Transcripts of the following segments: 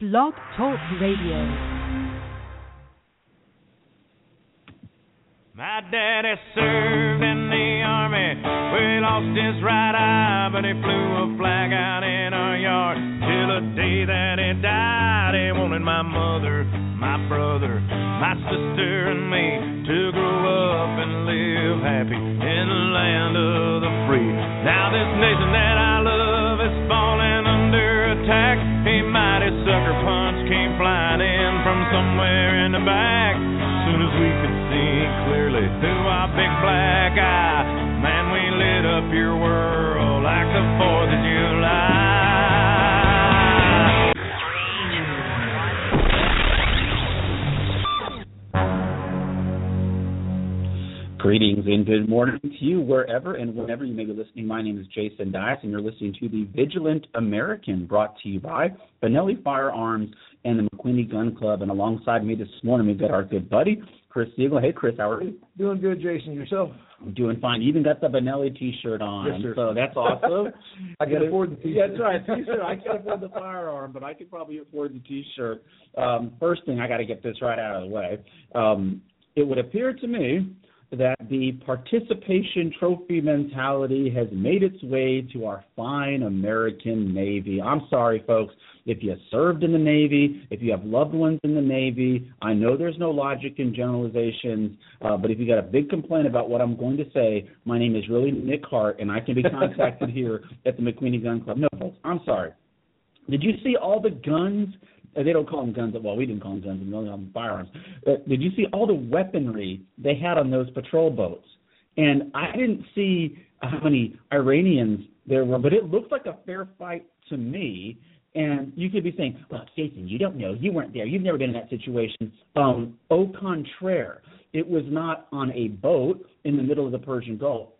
Blog Talk Radio. My daddy served in the army. We lost his right eye, but he flew a flag out in our yard. Till the day that he died, he wanted my mother, my brother, my sister, and me to grow up and live happy in the land of the free. Now this nation that clearly through big black eye, man, we lit up your world like the Fourth of July. Greetings and good morning to you wherever and whenever you may be listening. My name is Jason Dias, and you're listening to the Vigilant American, brought to you by Benelli Firearms and the McQueeney Gun Club. And alongside me this morning, we've got our good buddy Chris Siegel. Hey, Chris, how are you? Doing good, Jason. Yourself? I'm doing fine. You even got the Benelli T-shirt on, Yes, sir. so that's awesome. I can afford the t-shirt. that's right. T-shirt. I can't afford the firearm, but I can probably afford the T-shirt. Um, first thing, I got to get this right out of the way. Um, it would appear to me that the participation trophy mentality has made its way to our fine American Navy. I'm sorry, folks. If you served in the Navy, if you have loved ones in the Navy, I know there's no logic in generalizations, uh, but if you got a big complaint about what I'm going to say, my name is really Nick Hart, and I can be contacted here at the McQueeney Gun Club. No, folks, I'm sorry. Did you see all the guns? Uh, They don't call them guns. Well, we didn't call them guns. We only call them firearms. Uh, did you see all the weaponry they had on those patrol boats? And I didn't see how many Iranians there were, but it looked like a fair fight to me. And you could be saying, "Well, Jason, you don't know. You weren't there. You've never been in that situation." Um, au contraire, it was not on a boat in the middle of the Persian Gulf.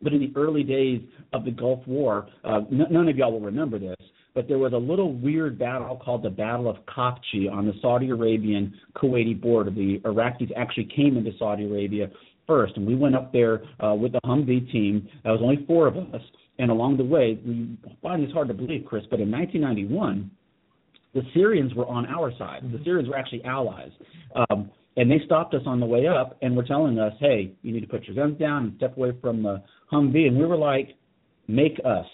But in the early days of the Gulf War, uh, n- none of y'all will remember this, but there was a little weird battle called the Battle of Khafji on the Saudi Arabian Kuwaiti border. The Iraqis actually came into Saudi Arabia first, and we went up there uh, with the Humvee team. There was only four of us, and along the way, we find this hard to believe, Chris, but in 1991, the Syrians were on our side. The Syrians were actually allies. Um, and they stopped us on the way up and were telling us, hey, you need to put your guns down and step away from the Humvee. And we were like, make us.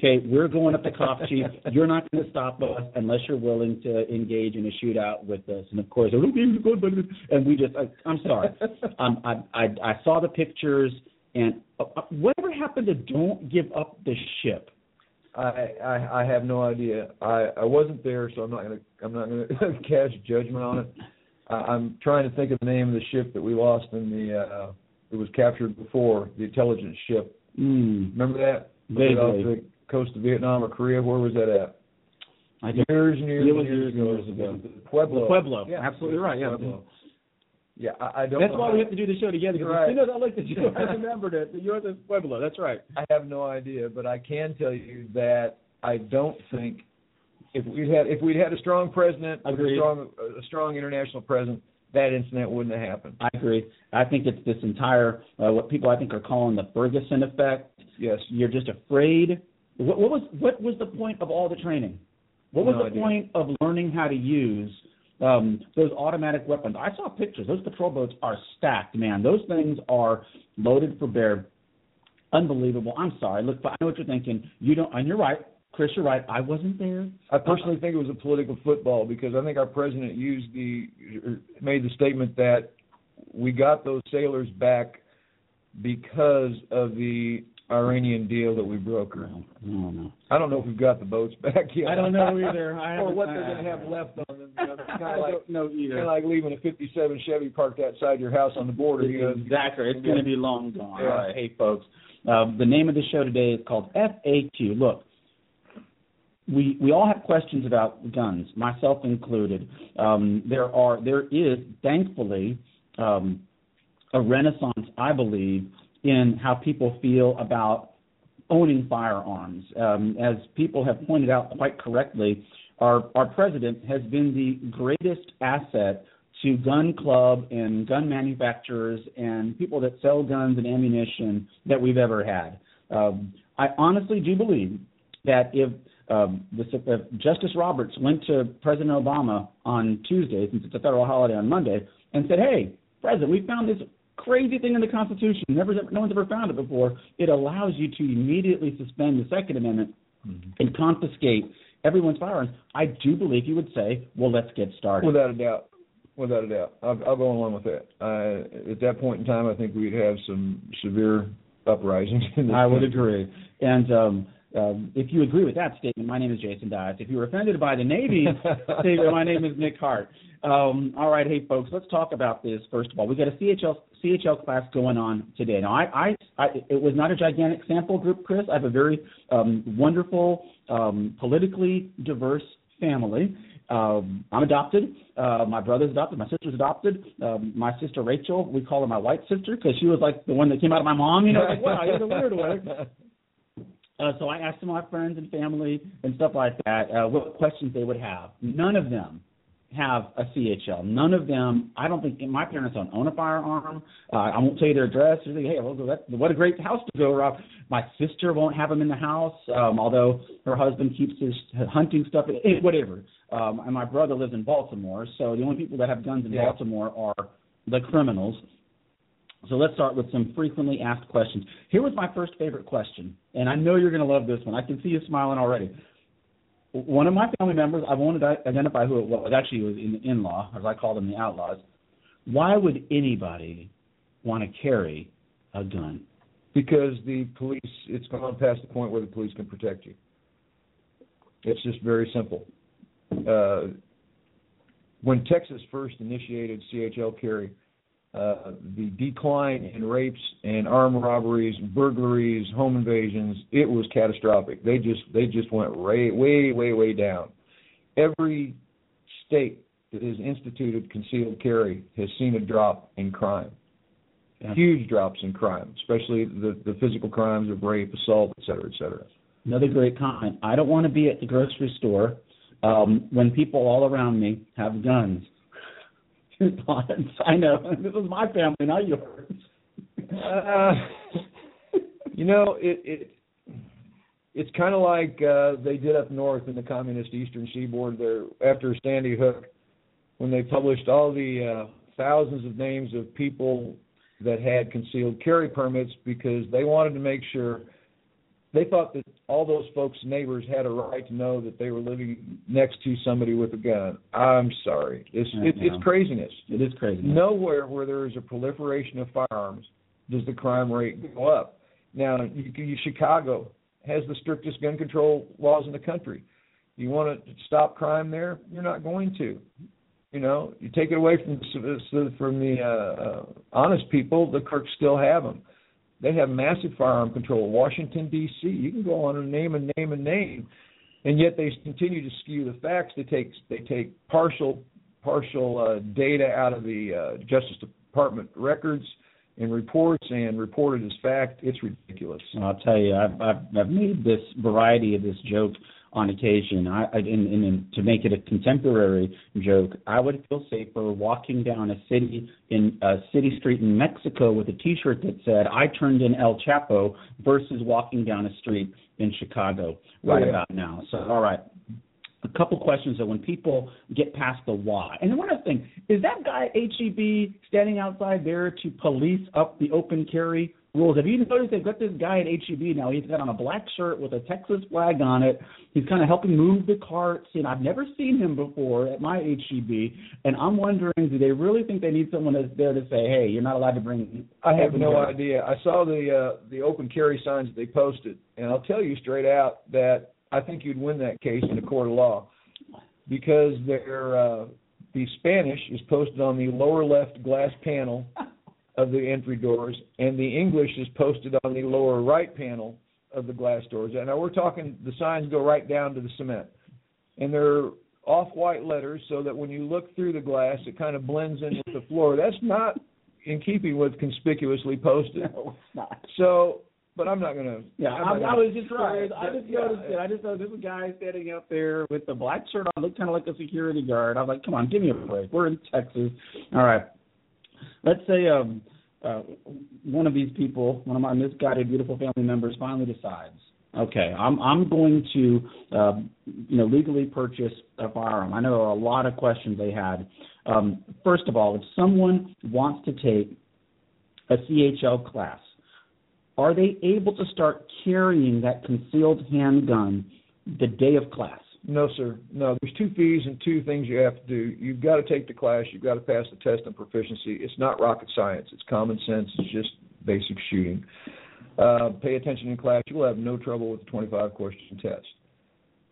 Okay, we're going up to chief. You're not going to stop us unless you're willing to engage in a shootout with us. And of course, and we just, I, I'm sorry. Um, I, I, I saw the pictures, and uh, uh, whatever happened to don't give up the ship? I, I I have no idea. I I wasn't there, so I'm not gonna I'm not gonna cast judgment on it. I, I'm trying to think of the name of the ship that we lost in the. uh It was captured before the intelligence ship. Mm, Remember that? Vaguely. The coast of Vietnam or Korea? Where was that at? I Years and years years, years years ago. Pueblo. Pueblo. Yeah. Absolutely right. Yeah. Pueblo. Yeah, I, I don't. That's know why we have to do the show together. Right. soon as I looked at you, I remembered it. You're the Pueblo. That's right. I have no idea, but I can tell you that I don't think if we'd had if we'd had a strong president, a strong a strong international presence, that incident wouldn't have happened. I agree. I think it's this entire uh, what people I think are calling the Ferguson effect. Yes. You're just afraid. What, what was what was the point of all the training? What was No the idea. point of learning how to use um, those automatic weapons? I saw pictures. Those patrol boats are stacked, man. Those things are loaded for bear. Unbelievable. I'm sorry. Look, I know what you're thinking. You don't, and you're right, Chris. You're right. I wasn't there. I personally think it was a political football because I think our president used the made the statement that we got those sailors back because of the Iranian deal that we brokered. No, no, no. I don't know if we've got the boats back yet. I don't know either. I or what they're going to have left on them. You know, it's I kind of like don't know either. kind of like leaving a '57 Chevy parked outside your house on the border. You know, Exactly. It's going to be long gone. Yeah. All right. Hey, folks. Um, the name of the show today is called FAQ. Look, we we all have questions about guns, myself included. Um, there are there is thankfully um, a renaissance, I believe, in how people feel about owning firearms. Um, as people have pointed out quite correctly, our our president has been the greatest asset to gun club and gun manufacturers and people that sell guns and ammunition that we've ever had. Um, I honestly do believe that if um, the, uh, Justice Roberts went to President Obama on Tuesday, since it's a federal holiday on Monday, and said, "Hey, President, we found this crazy thing in the Constitution. Never, no one's ever found it before. It allows you to immediately suspend the Second Amendment mm-hmm. and confiscate everyone's firearms." I do believe you would say, "Well, let's get started." Without a doubt. Without a doubt, I'll, I'll go along with that. Uh, at that point in time, I think we'd have some severe uprisings. I would agree. And um, um, if you agree with that statement, my name is Jason Dias. If you were offended by the Navy statement, my name is Nick Hart. Um, all right, hey folks, let's talk about this first of all. We got a CHL CHL class going on today. Now, I, I, I it was not a gigantic sample group, Chris. I have a very um, wonderful, um, politically diverse family. Um, I'm adopted. Uh, my brother's adopted. My sister's adopted. Um, my sister Rachel, we call her my white sister because she was like the one that came out of my mom. You know, like wow, you're the weird one. Uh, so I asked my friends and family and stuff like that uh, what questions they would have. None of them have a CHL. None of them. I don't think my parents don't own a firearm. Uh, I won't tell you their address. They're like, hey, well, that, what a great house to go around. My sister won't have them in the house, um, although her husband keeps his hunting stuff. Whatever. Um, and my brother lives in Baltimore, so the only people that have guns in yeah. Baltimore are the criminals. So let's start with some frequently asked questions. Here was my first favorite question, and I know you're going to love this one. I can see you smiling already. One of my family members, I won't identify who it was. Actually, it was an in-law, as I call them, the outlaws. Why would anybody want to carry a gun? Because the police, it's gone past the point where the police can protect you. It's just very simple. Uh, when Texas first initiated CHL carry, uh, the decline in rapes and armed robberies, burglaries, home invasions, it was catastrophic. They just they just went way way way way down. Every state that has instituted concealed carry has seen a drop in crime. Yeah. Huge drops in crime, especially the the physical crimes of rape, assault, et cetera, et cetera. Another great comment. I don't want to be at the grocery store um, when people all around me have guns I know. This is my family, not yours. uh, you know, it it it's kind of like uh, they did up north in the communist Eastern Seaboard there after Sandy Hook, when they published all the uh, thousands of names of people that had concealed carry permits because they wanted to make sure they thought that all those folks' neighbors had a right to know that they were living next to somebody with a gun. I'm sorry, it's it, it's craziness. It is crazy. Nowhere where there is a proliferation of firearms does the crime rate go up. Now, you, you, Chicago has the strictest gun control laws in the country. You want to stop crime there? You're not going to. You know, you take it away from from the uh, uh, honest people, the clerks still have them. They have massive firearm control. Washington D.C. You can go on and name and name and name, and yet they continue to skew the facts. They take they take partial partial uh, data out of the uh, Justice Department records and reports and report it as fact. It's ridiculous. I'll tell you, I've, I've I've made this variety of this joke on occasion. I, I in, in, to make it a contemporary joke, I would feel safer walking down a city in a city street in Mexico with a T-shirt that said "I turned in El Chapo" versus walking down a street in Chicago right yeah. about now. So, all right. A couple questions that when people get past the why, and one other thing is that guy HEB standing outside there to police up the open carry rules. Have you noticed they've got this guy at HEB now? He's got on a black shirt with a Texas flag on it. He's kind of helping move the carts, and I've never seen him before at my HEB. And I'm wondering, do they really think they need someone that's there to say, "Hey, you're not allowed to bring"? I have no carry. idea. I saw the uh, the open carry signs that they posted, and I'll tell you straight out that I think you'd win that case in a court of law because they're. Uh, the Spanish is posted on the lower left glass panel of the entry doors, and the English is posted on the lower right panel of the glass doors. And now we're talking the signs go right down to the cement, and they're off-white letters so that when you look through the glass, it kind of blends in with the floor. That's not in keeping with conspicuously posted. No, it's not. So, but I'm not gonna. Yeah, I, I was just right. I just noticed yeah, it. I just noticed this guy standing up there with the black shirt on, looked kind of like a security guard. I was like, come on, give me a break. We're in Texas. All right let's say um, uh, one of these people, one of my misguided, beautiful family members, finally decides Okay, I'm I'm going to uh, you know legally purchase a firearm. I know a lot of questions they had. Um, first of all, if someone wants to take a CHL class, are they able to start carrying that concealed handgun the day of class? No, sir. No, there's two fees and two things you have to do. You've got to take the class. You've got to pass the test on proficiency. It's not rocket science. It's common sense. It's just basic shooting. Uh, pay attention in class. You will have no trouble with the 25 question test.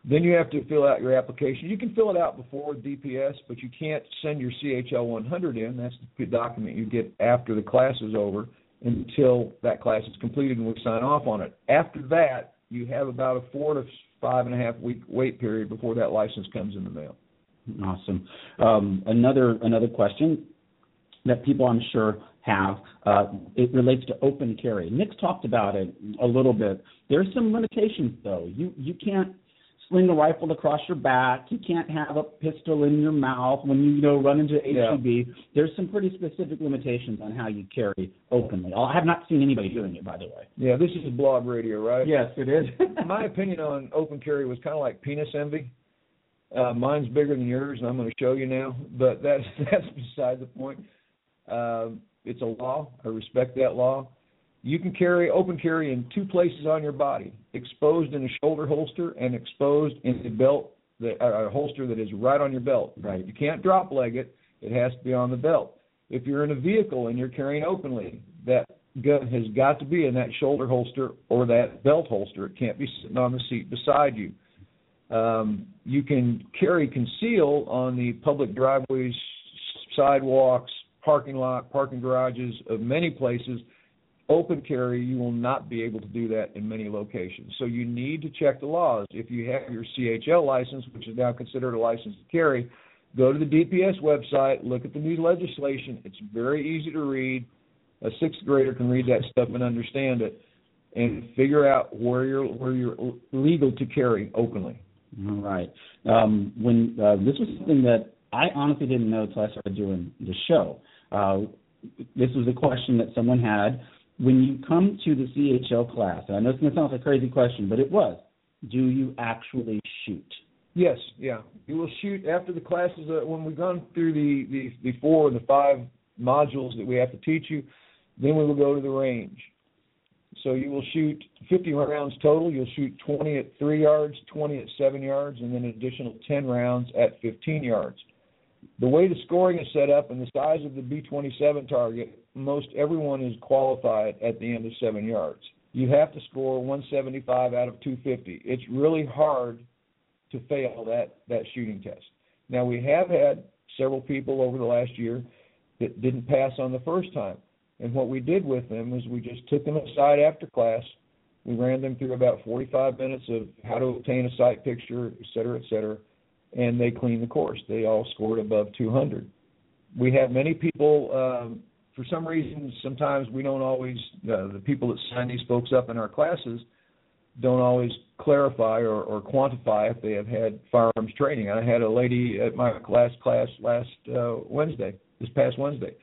Then you have to fill out your application. You can fill it out before DPS, but you can't send your CHL 100 in. That's the document you get after the class is over until that class is completed and we sign off on it. After that, you have about a four to five and a half week wait period before that license comes in the mail. Awesome. Um, another another question that people I'm sure have uh, it relates to open carry. Nick's talked about it a little bit. There's some limitations though. You you can't sling a rifle across your back. You can't have a pistol in your mouth when you, you know run into HEB. Yeah. There's some pretty specific limitations on how you carry openly. I have not seen anybody doing it, by the way. Yeah, this is blog radio, right? Yes, it is. My opinion on open carry was kind of like penis envy. Uh, mine's bigger than yours, and I'm going to show you now. But that's that's beside the point. Uh, it's a law. I respect that law. You can carry open carry in two places on your body: exposed in a shoulder holster and exposed in the belt, the uh, holster that is right on your belt. Right. You can't drop leg it; it has to be on the belt. If you're in a vehicle and you're carrying openly, that gun has got to be in that shoulder holster or that belt holster. It can't be sitting on the seat beside you. Um, you can carry conceal on the public driveways, sidewalks, parking lot, parking garages of many places open carry, you will not be able to do that in many locations. So you need to check the laws. If you have your CHL license, which is now considered a license to carry, go to the DPS website, look at the new legislation. It's very easy to read. A sixth grader can read that stuff and understand it, and figure out where you're where you're legal to carry openly. All right. Um, when uh, this was something that I honestly didn't know until I started doing the show. Uh, this was a question that someone had when you come to the CHL class, and I know it's going to sound like a crazy question, but it was, do you actually shoot? Yes, yeah. You will shoot after the classes. Uh, when we've gone through the, the, the four or the five modules that we have to teach you, then we will go to the range. So you will shoot 50 rounds total. You'll shoot 20 at 3 yards, 20 at 7 yards, and then an additional 10 rounds at 15 yards. The way the scoring is set up and the size of the B 27 target, most everyone is qualified at the end of seven yards. You have to score 175 out of 250. It's really hard to fail that, that shooting test. Now, we have had several people over the last year that didn't pass on the first time. And what we did with them is we just took them aside after class. We ran them through about 45 minutes of how to obtain a sight picture, et cetera, et cetera and they cleaned the course. They all scored above 200. We have many people. Um, for some reason, sometimes we don't always. Uh, the people that sign these folks up in our classes don't always clarify or, or quantify if they have had firearms training. I had a lady at my last class last uh, Wednesday, this past Wednesday.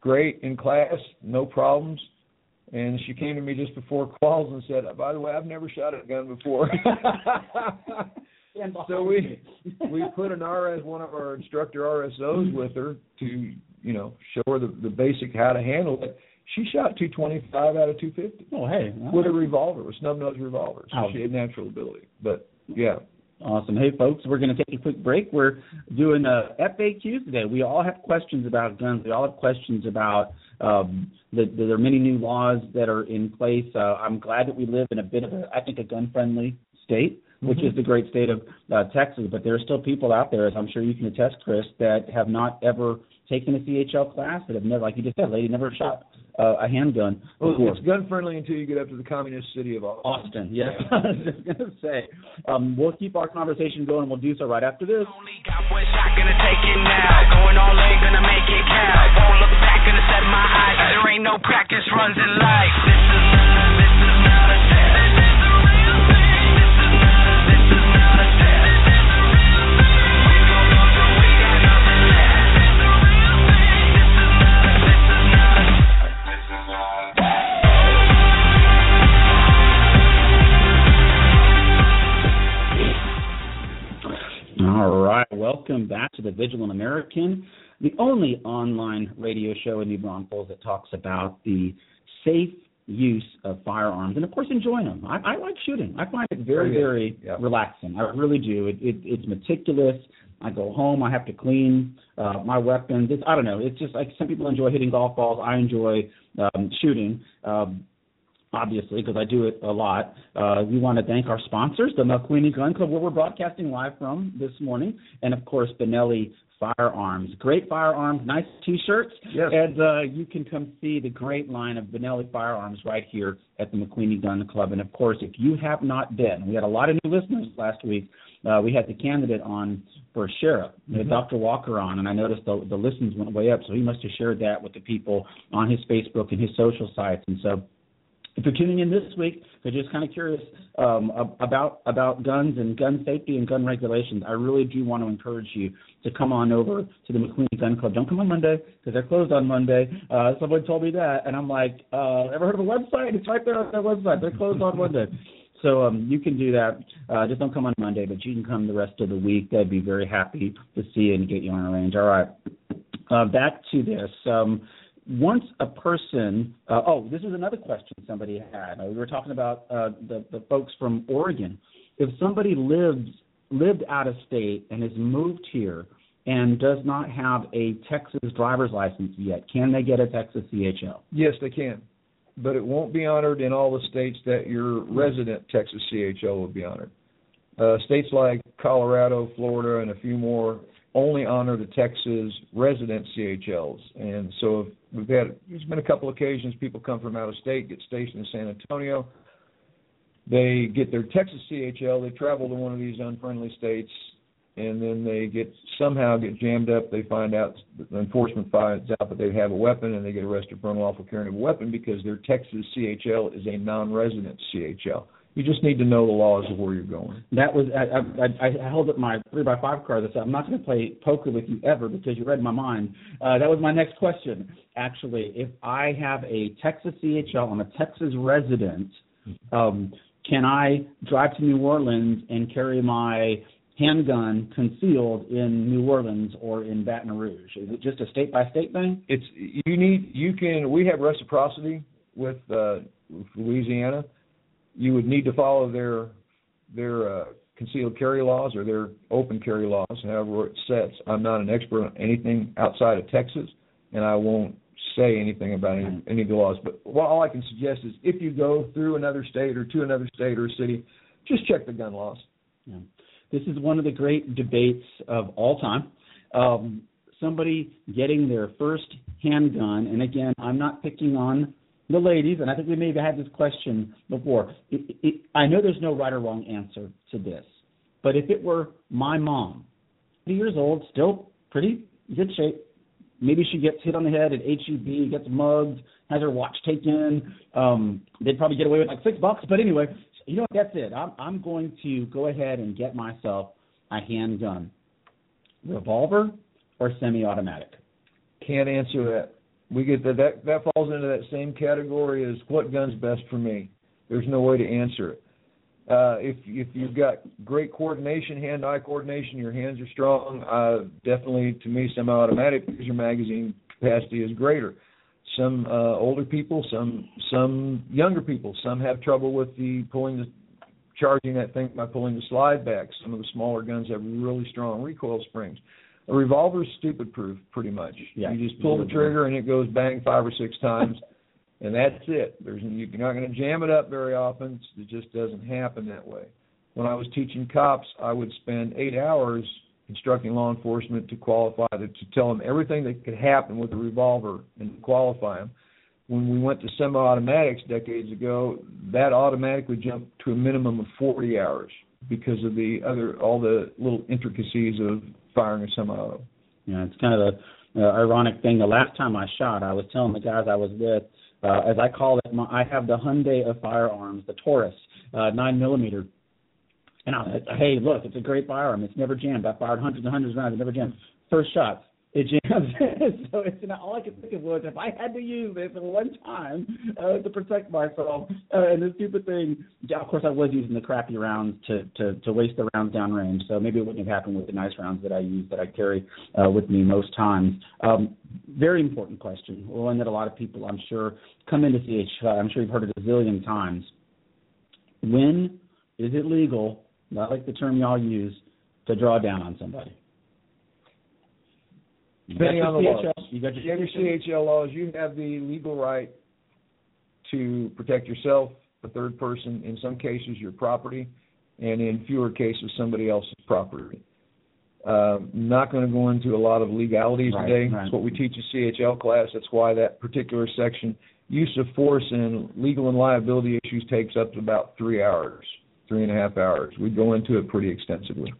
Great in class, no problems. And she came to me just before quals and said, "By the way, I've never shot a gun before." so we we put an RS one of our instructor RSOs with her to you know show her the, the basic how to handle it. She shot 225 out of 250. Oh hey, with a revolver, with snub nose revolver. So oh. she had natural ability. But yeah. Awesome. Hey, folks, we're going to take a quick break. We're doing a FAQ today. We all have questions about guns. We all have questions about um, the, there are many new laws that are in place. Uh, I'm glad that we live in a bit of a, I think, a gun-friendly state which mm-hmm. is the great state of uh, Texas. But there are still people out there, as I'm sure you can attest, Chris, that have not ever taken a CHL class, that have never, like you just said, lady never shot uh, a handgun. Well, before. it's gun friendly until you get up to the communist city of Austin. Austin, yes. I was just gonna say. Um, we'll keep our conversation going. We'll do so right after this. Only got one shot, gonna take it now. Going all in, gonna make it count. Won't look back, gonna set my eyes. There ain't no practice runs in life. This is welcome back to the Vigilant American, the only online radio show in New Braunfels that talks about the safe use of firearms and, of course, enjoying them. I, I like shooting. I find it very, Oh, very Yeah. relaxing. I really do. It, it, it's meticulous. I go home. I have to clean uh, my weapons. It's, I don't know. It's just like some people enjoy hitting golf balls. I enjoy um, shooting. Um, obviously, because I do it a lot. Uh, we want to thank our sponsors, the McQueeney Gun Club, where we're broadcasting live from this morning, and of course, Benelli Firearms. Great firearms, nice T-shirts, Yes. and uh, you can come see the great line of Benelli Firearms right here at the McQueeney Gun Club. And of course, if you have not been, we had a lot of new listeners last week. Uh, we had the candidate on for sheriff, we had Dr. Walker on, and I noticed the, the listens went way up, so he must have shared that with the people on his Facebook and his social sites. And so if you're tuning in this week, you're just kind of curious um, ab- about about guns and gun safety and gun regulations, I really do want to encourage you to come on over to the McQueen Gun Club. Don't come on Monday because they're closed on Monday. Uh, someone told me that, and I'm like, uh, ever heard of a website? It's right there on their website. They're closed on Monday. So um, you can do that. Uh, just don't come on Monday, but you can come the rest of the week. They'd be very happy to see you and get you on a range. All right. Uh, back to this. Um, once a person, uh, oh, this is another question somebody had. Uh, we were talking about uh, the the folks from Oregon. If somebody lives lived out of state and has moved here and does not have a Texas driver's license yet, can they get a Texas CHL? Yes, they can, but it won't be honored in all the states that your resident Texas CHL will be honored. Uh, states like Colorado, Florida, and a few more only honor the Texas resident CHLs. And so we've had there's been a couple occasions people come from out of state, get stationed in San Antonio. They get their Texas CHL, they travel to one of these unfriendly states, and then they get somehow get jammed up. They find out the enforcement finds out that they have a weapon, and they get arrested for unlawful carrying of a weapon because their Texas CHL is a non-resident CHL. You just need to know the laws of where you're going. That was I, I, I held up my three by five card. I said I'm not going to play poker with you ever because you read my mind. Uh, that was my next question. Actually, if I have a Texas CHL, I'm a Texas resident. Um, can I drive to New Orleans and carry my handgun concealed in New Orleans or in Baton Rouge? Is it just a state by state thing? It's you need you can we have reciprocity with uh, with Louisiana. You would need to follow their their uh, concealed carry laws or their open carry laws, however it sets. I'm not an expert on anything outside of Texas, and I won't say anything about any, any of the laws. But what all I can suggest is if you go through another state or to another state or city, just check the gun laws. Yeah. This is one of the great debates of all time. Um, somebody getting their first handgun, and again, I'm not picking on the ladies, and I think we may have had this question before. It, it, I know there's no right or wrong answer to this, but if it were my mom, 30 years old, still pretty good shape, maybe she gets hit on the head at HEB, gets mugged, has her watch taken. Um, they'd probably get away with like six bucks, but anyway, you know what? That's it. I'm I'm going to go ahead and get myself a handgun, revolver or semi-automatic. Can't answer that. We get that that that falls into that same category as what gun's best for me. There's no way to answer it. Uh, if if you've got great coordination, hand-eye coordination, your hands are strong. Uh, definitely, to me, semi-automatic because your magazine capacity is greater. Some uh, older people, some some younger people, some have trouble with the pulling the charging that thing by pulling the slide back. Some of the smaller guns have really strong recoil springs. A revolver is stupid proof, pretty much. Yeah. You just pull the trigger and it goes bang five or six times, and that's it. There's you're not going to jam it up very often. It just doesn't happen that way. When I was teaching cops, I would spend eight hours instructing law enforcement to qualify to, to tell them everything that could happen with a revolver and qualify them. When we went to semi-automatics decades ago, that automatically jumped to a minimum of 40 hours because of the other all the little intricacies of firing semi-auto. You know, it's kind of a uh, ironic thing. The last time I shot, I was telling the guys I was with, uh, as I call it, my, I have the Hyundai of firearms, the Taurus, uh, nine millimeter. And I, said, hey, look, it's a great firearm. It's never jammed. I fired hundreds and hundreds of rounds. It never jammed. First shot, it jams so it's not, all I could think of was if I had to use it for one time uh, to protect myself, uh, and the stupid thing. Yeah, of course, I was using the crappy rounds to to to waste the rounds downrange. So maybe it wouldn't have happened with the nice rounds that I use that I carry uh, with me most times. Um, very important question, one that a lot of people, I'm sure, come into CH. I'm sure you've heard it a zillion times. When is it legal? Not like the term y'all use to draw down on somebody. Depending on the CHL, laws. You got your You have your CHL laws. You have the legal right to protect yourself, a third person, in some cases your property, and in fewer cases somebody else's property. Um, not going to go into a lot of legalities Right, today. right. That's what we teach in CHL class. That's why that particular section, use of force and legal and liability issues, takes up to about three hours, three and a half hours. We go into it pretty extensively.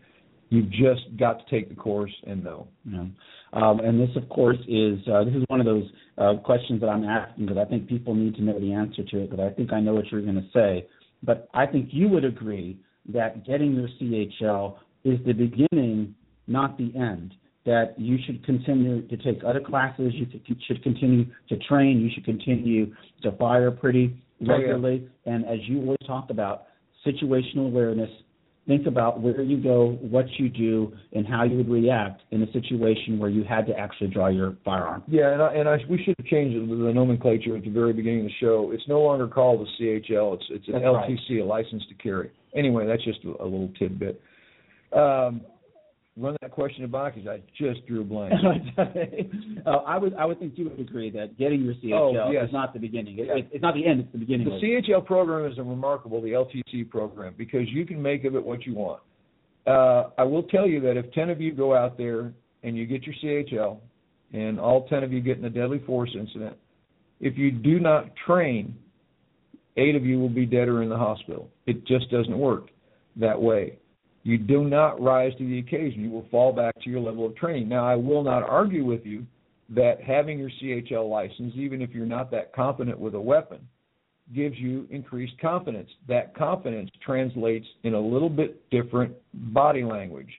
You've just got to take the course and know. Yeah. Um, and this, of course, is uh, this is one of those uh, questions that I'm asking because I think people need to know the answer to it. But I think I know what you're going to say. But I think you would agree that getting your CHL is the beginning, not the end. That you should continue to take other classes. You should continue to train. You should continue to fire pretty yeah. regularly. And as you always talk about, situational awareness, think about where you go, what you do, and how you would react in a situation where you had to actually draw your firearm. Yeah, and I, and I, we should have changed the, the nomenclature at the very beginning of the show. It's no longer called a CHL. It's it's an That's LTC, a license to carry. Anyway, that's just a, a little tidbit. Um, run that question by because I just drew a blank. uh, I would I would think you would agree that getting your Oh, CHL yes. is not the beginning. It, Yeah. it, it's not the end. It's the beginning. The it. CHL program is a remarkable, the LTC program, because you can make of it what you want. Uh, I will tell you that if 10 of you go out there and you get your CHL, and all 10 of you get in a deadly force incident, if you do not train, eight of you will be dead or in the hospital. It just doesn't work that way. You do not rise to the occasion. You will fall back to your level of training. Now, I will not argue with you that having your CHL license, even if you're not that competent with a weapon, gives you increased confidence. That confidence translates in a little bit different body language.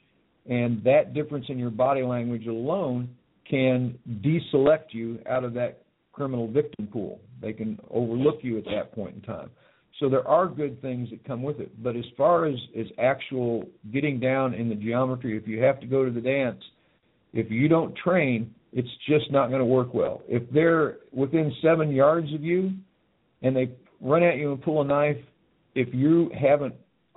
And that difference in your body language alone can deselect you out of that criminal victim pool. They can overlook you at that point in time. So there are good things that come with it. But as far as, as actual getting down in the geometry, if you have to go to the dance, if you don't train, it's just not going to work well. If they're within seven yards of you and they run at you and pull a knife, if you haven't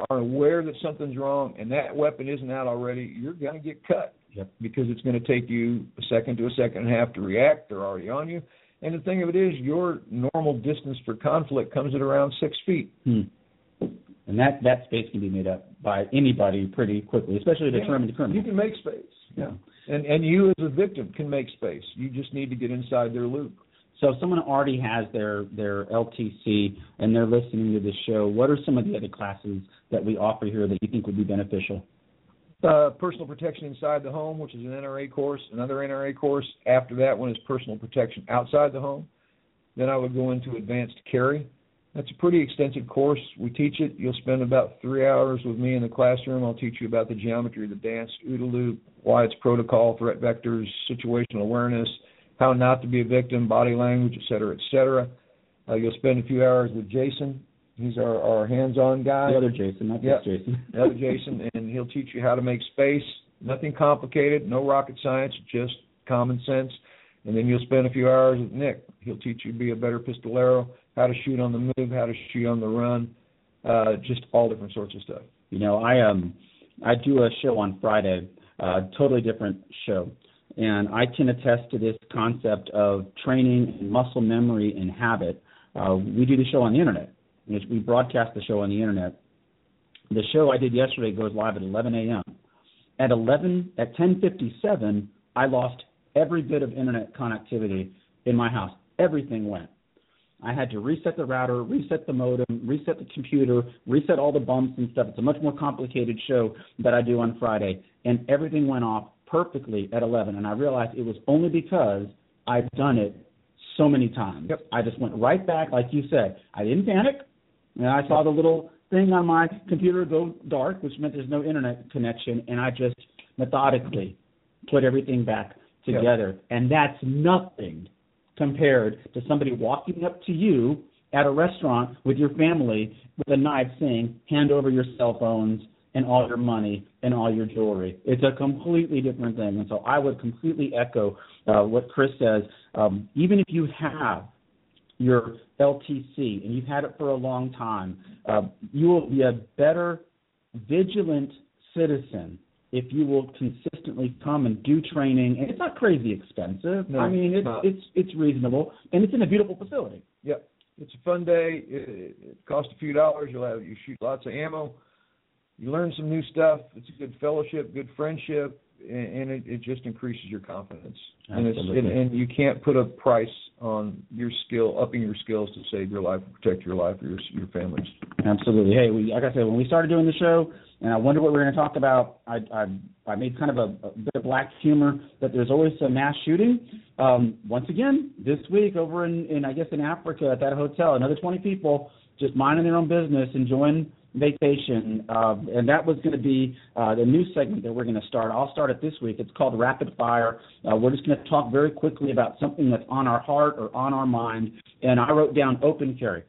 are aware that something's wrong and that weapon isn't out already, you're going to get cut Yep. because it's going to take you a second to a second and a half to react. They're already on you. And the thing of it is, your normal distance for conflict comes at around six feet. Hmm. And that that space can be made up by anybody pretty quickly, especially a determined criminal. You can make space. Yeah. And and you as a victim can make space. You just need to get inside their loop. So if someone already has their their LTC and they're listening to this show, what are some of the other classes that we offer here that you think would be beneficial? Uh, personal protection inside the home, which is an NRA course. Another NRA course after that one is personal protection outside the home. Then I would go into advanced carry. That's a pretty extensive course. We teach it. You'll spend about three hours with me in the classroom. I'll teach you about the geometry of the dance, OODA loop, why it's protocol, threat vectors, situational awareness, how not to be a victim, body language, et cetera, et cetera. Uh, you'll spend a few hours with Jason. He's our, our hands-on guy The other Jason, not Yep. this Jason. another Jason, and he'll teach you how to make space. Nothing complicated, no rocket science, just common sense. And then you'll spend a few hours with Nick. He'll teach you to be a better pistolero, how to shoot on the move, how to shoot on the run, uh, just all different sorts of stuff. You know, I um I do a show on Friday, uh totally different show. And I can attest to this concept of training and muscle memory and habit. Uh, we do the show on the internet. Which We broadcast the show on the internet. The show I did yesterday goes live at 11 a.m. At 11 at 10:57, I lost every bit of internet connectivity in my house. Everything went. I had to reset the router, reset the modem, reset the computer, reset all the bumps and stuff. It's a much more complicated show that I do on Friday, and everything went off perfectly at 11. And I realized it was only because I've done it so many times. Yep. I just went right back, like you said. I didn't panic. And I saw the little thing on my computer go dark, which meant there's no internet connection, and I just methodically put everything back together, and that's nothing compared to somebody walking up to you at a restaurant with your family with a knife saying, "Hand over your cell phones." And all your money and all your jewelry. It's a completely different thing. And so I would completely echo uh, what Chris says. Um, even if you have your LTC and you've had it for a long time, uh, you will be a better vigilant citizen if you will consistently come and do training. And it's not crazy expensive. No, I mean, it's not. it's it's reasonable, and it's in a beautiful facility. Yep. It's a fun day. It, it costs a few dollars. You'll have you shoot lots of ammo. You learn some new stuff. It's a good fellowship, good friendship, and, and it, it just increases your confidence. And it's and, Absolutely. and you can't put a price on your skill, upping your skills to save your life, protect your life, your your families. Absolutely. Hey, we, like I said, when we started doing the show, and I wonder what we are going to talk about, I, I, I made kind of a, a bit of black humor that there's always a mass shooting. Um, once again, this week over in, in, I guess, in Africa at that hotel, another 20 people just minding their own business, enjoying vacation. Uh, and that was going to be uh, the new segment that we're going to start. I'll start it this week. It's called Rapid Fire. Uh, we're just going to talk very quickly about something that's on our heart or on our mind. And I wrote down open carry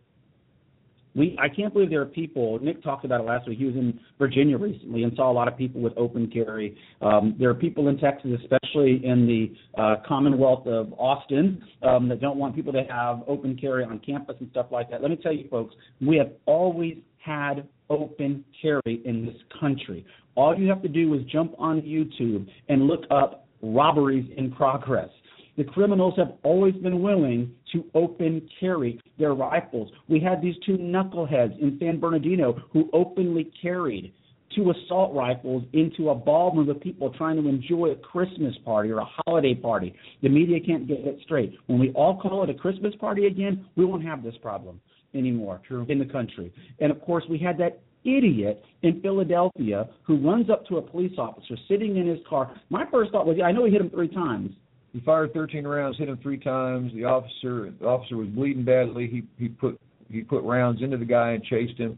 we I can't believe there are people. Nick talked about it last week. He was in Virginia recently and saw a lot of people with open carry. Um, there are people in Texas, especially in the uh, Commonwealth of Austin, um, that don't want people to have open carry on campus and stuff like that. Let me tell you, folks, we have always had open carry in this country. All you have to do is jump on YouTube and look up robberies in progress. The criminals have always been willing to open carry their rifles. We had these two knuckleheads in San Bernardino who openly carried two assault rifles into a ballroom of people trying to enjoy a Christmas party or a holiday party. The media can't get it straight. When we all call it a Christmas party again, we won't have this problem anymore True. in the country. And of course, we had that idiot in Philadelphia who runs up to a police officer sitting in his car. My first thought was, I know he hit him three times. He fired 13 rounds, hit him three times. The officer, the officer was bleeding badly. He he put he put rounds into the guy and chased him.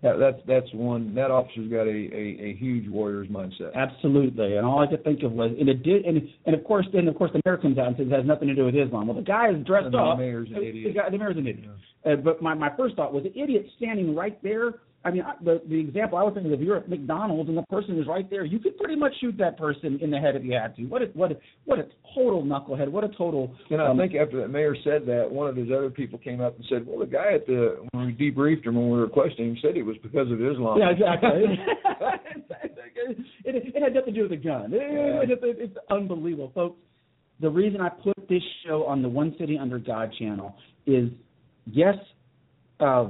That, that's that's one. That officer's got a, a a huge warrior's mindset. Absolutely, and all I could think of was, and it did, and and of course, then of course the mayor comes out and says it has nothing to do with Islam. Well, the guy is dressed And the up. mayor's an the, idiot. The, guy, the mayor's an idiot. Uh, but my my first thought was the idiot standing right there. I mean, the the example I was thinking of, if you're at McDonald's and the person is right there, you could pretty much shoot that person in the head if you had to. What a what a what a total knucklehead! What a total. And I um, think after that mayor said that, one of his other people came up and said, "Well, the guy at the when we debriefed him when we were questioning him said it was because of Islam." Yeah, exactly. it, it had nothing to do with the gun. It, it, it, it's unbelievable, folks. The reason I put this show on the One City Under God channel is, yes, uh,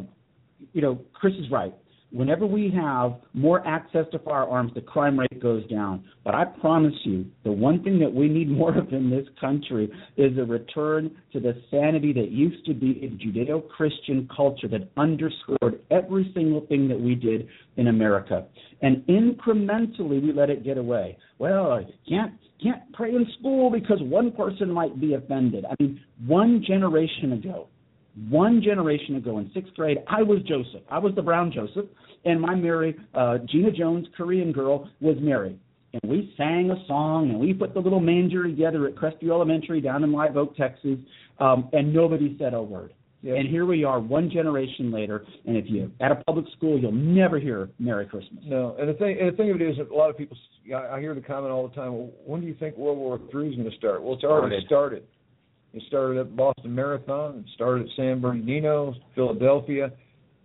you know, Chris is right. Whenever we have more access to firearms, the crime rate goes down. But I promise you, the one thing that we need more of in this country is a return to the sanity that used to be a Judeo Christian culture that underscored every single thing that we did in America. And incrementally, we let it get away. Well, I can't can't pray in school because one person might be offended. I mean, one generation ago, one generation ago in sixth grade, I was Joseph. I was the brown Joseph, and my Mary, uh, Gina Jones, Korean girl, was Mary. And we sang a song, and we put the little manger together at Crestview Elementary down in Live Oak, Texas, um, and nobody said a word. Yes. And here we are, one generation later, and if you at a public school, you'll never hear "Merry Christmas." No, and the thing and the thing of it is, that a lot of people. I hear the comment all the time. Well, when do you think World War III is going to start? Well, it's already started. It started at Boston Marathon. It started at San Bernardino, Philadelphia.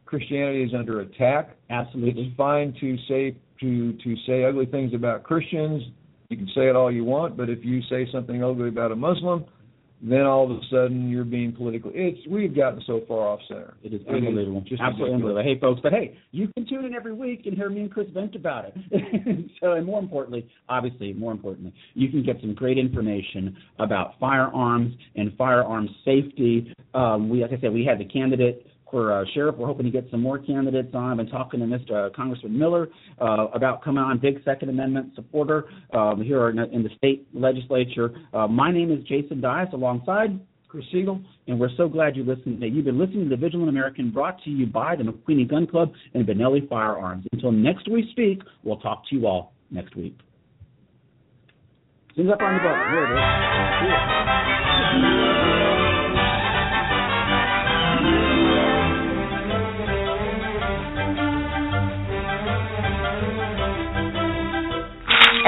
Christianity is under attack. Absolutely. It's fine to say to to say ugly things about Christians. You can say it all you want, but if you say something ugly about a Muslim, then all of a sudden you're being political. It's we've gotten so far off center. It is unbelievable. just Absolutely unbelievable. Hey, folks, but hey, you can tune in every week and hear me and Chris vent about it. so, and more importantly, obviously, more importantly, you can get some great information about firearms and firearms safety. Um, we, like I said, we had the candidate for uh, sheriff. We're hoping to get some more candidates on. I've been talking to Mr. Uh, Congressman Miller uh, about coming on, big Second Amendment supporter um, here in, in the state legislature. Uh, my name is Jason Dias, alongside Chris Siegel, and we're so glad you listened today. You've been listening to the Vigilant American, brought to you by the McQueeney Gun Club and Benelli Firearms. Until next we speak, we'll talk to you all next week. As I find the button, here it is. Uh,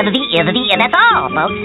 the the the the, and that's all, folks.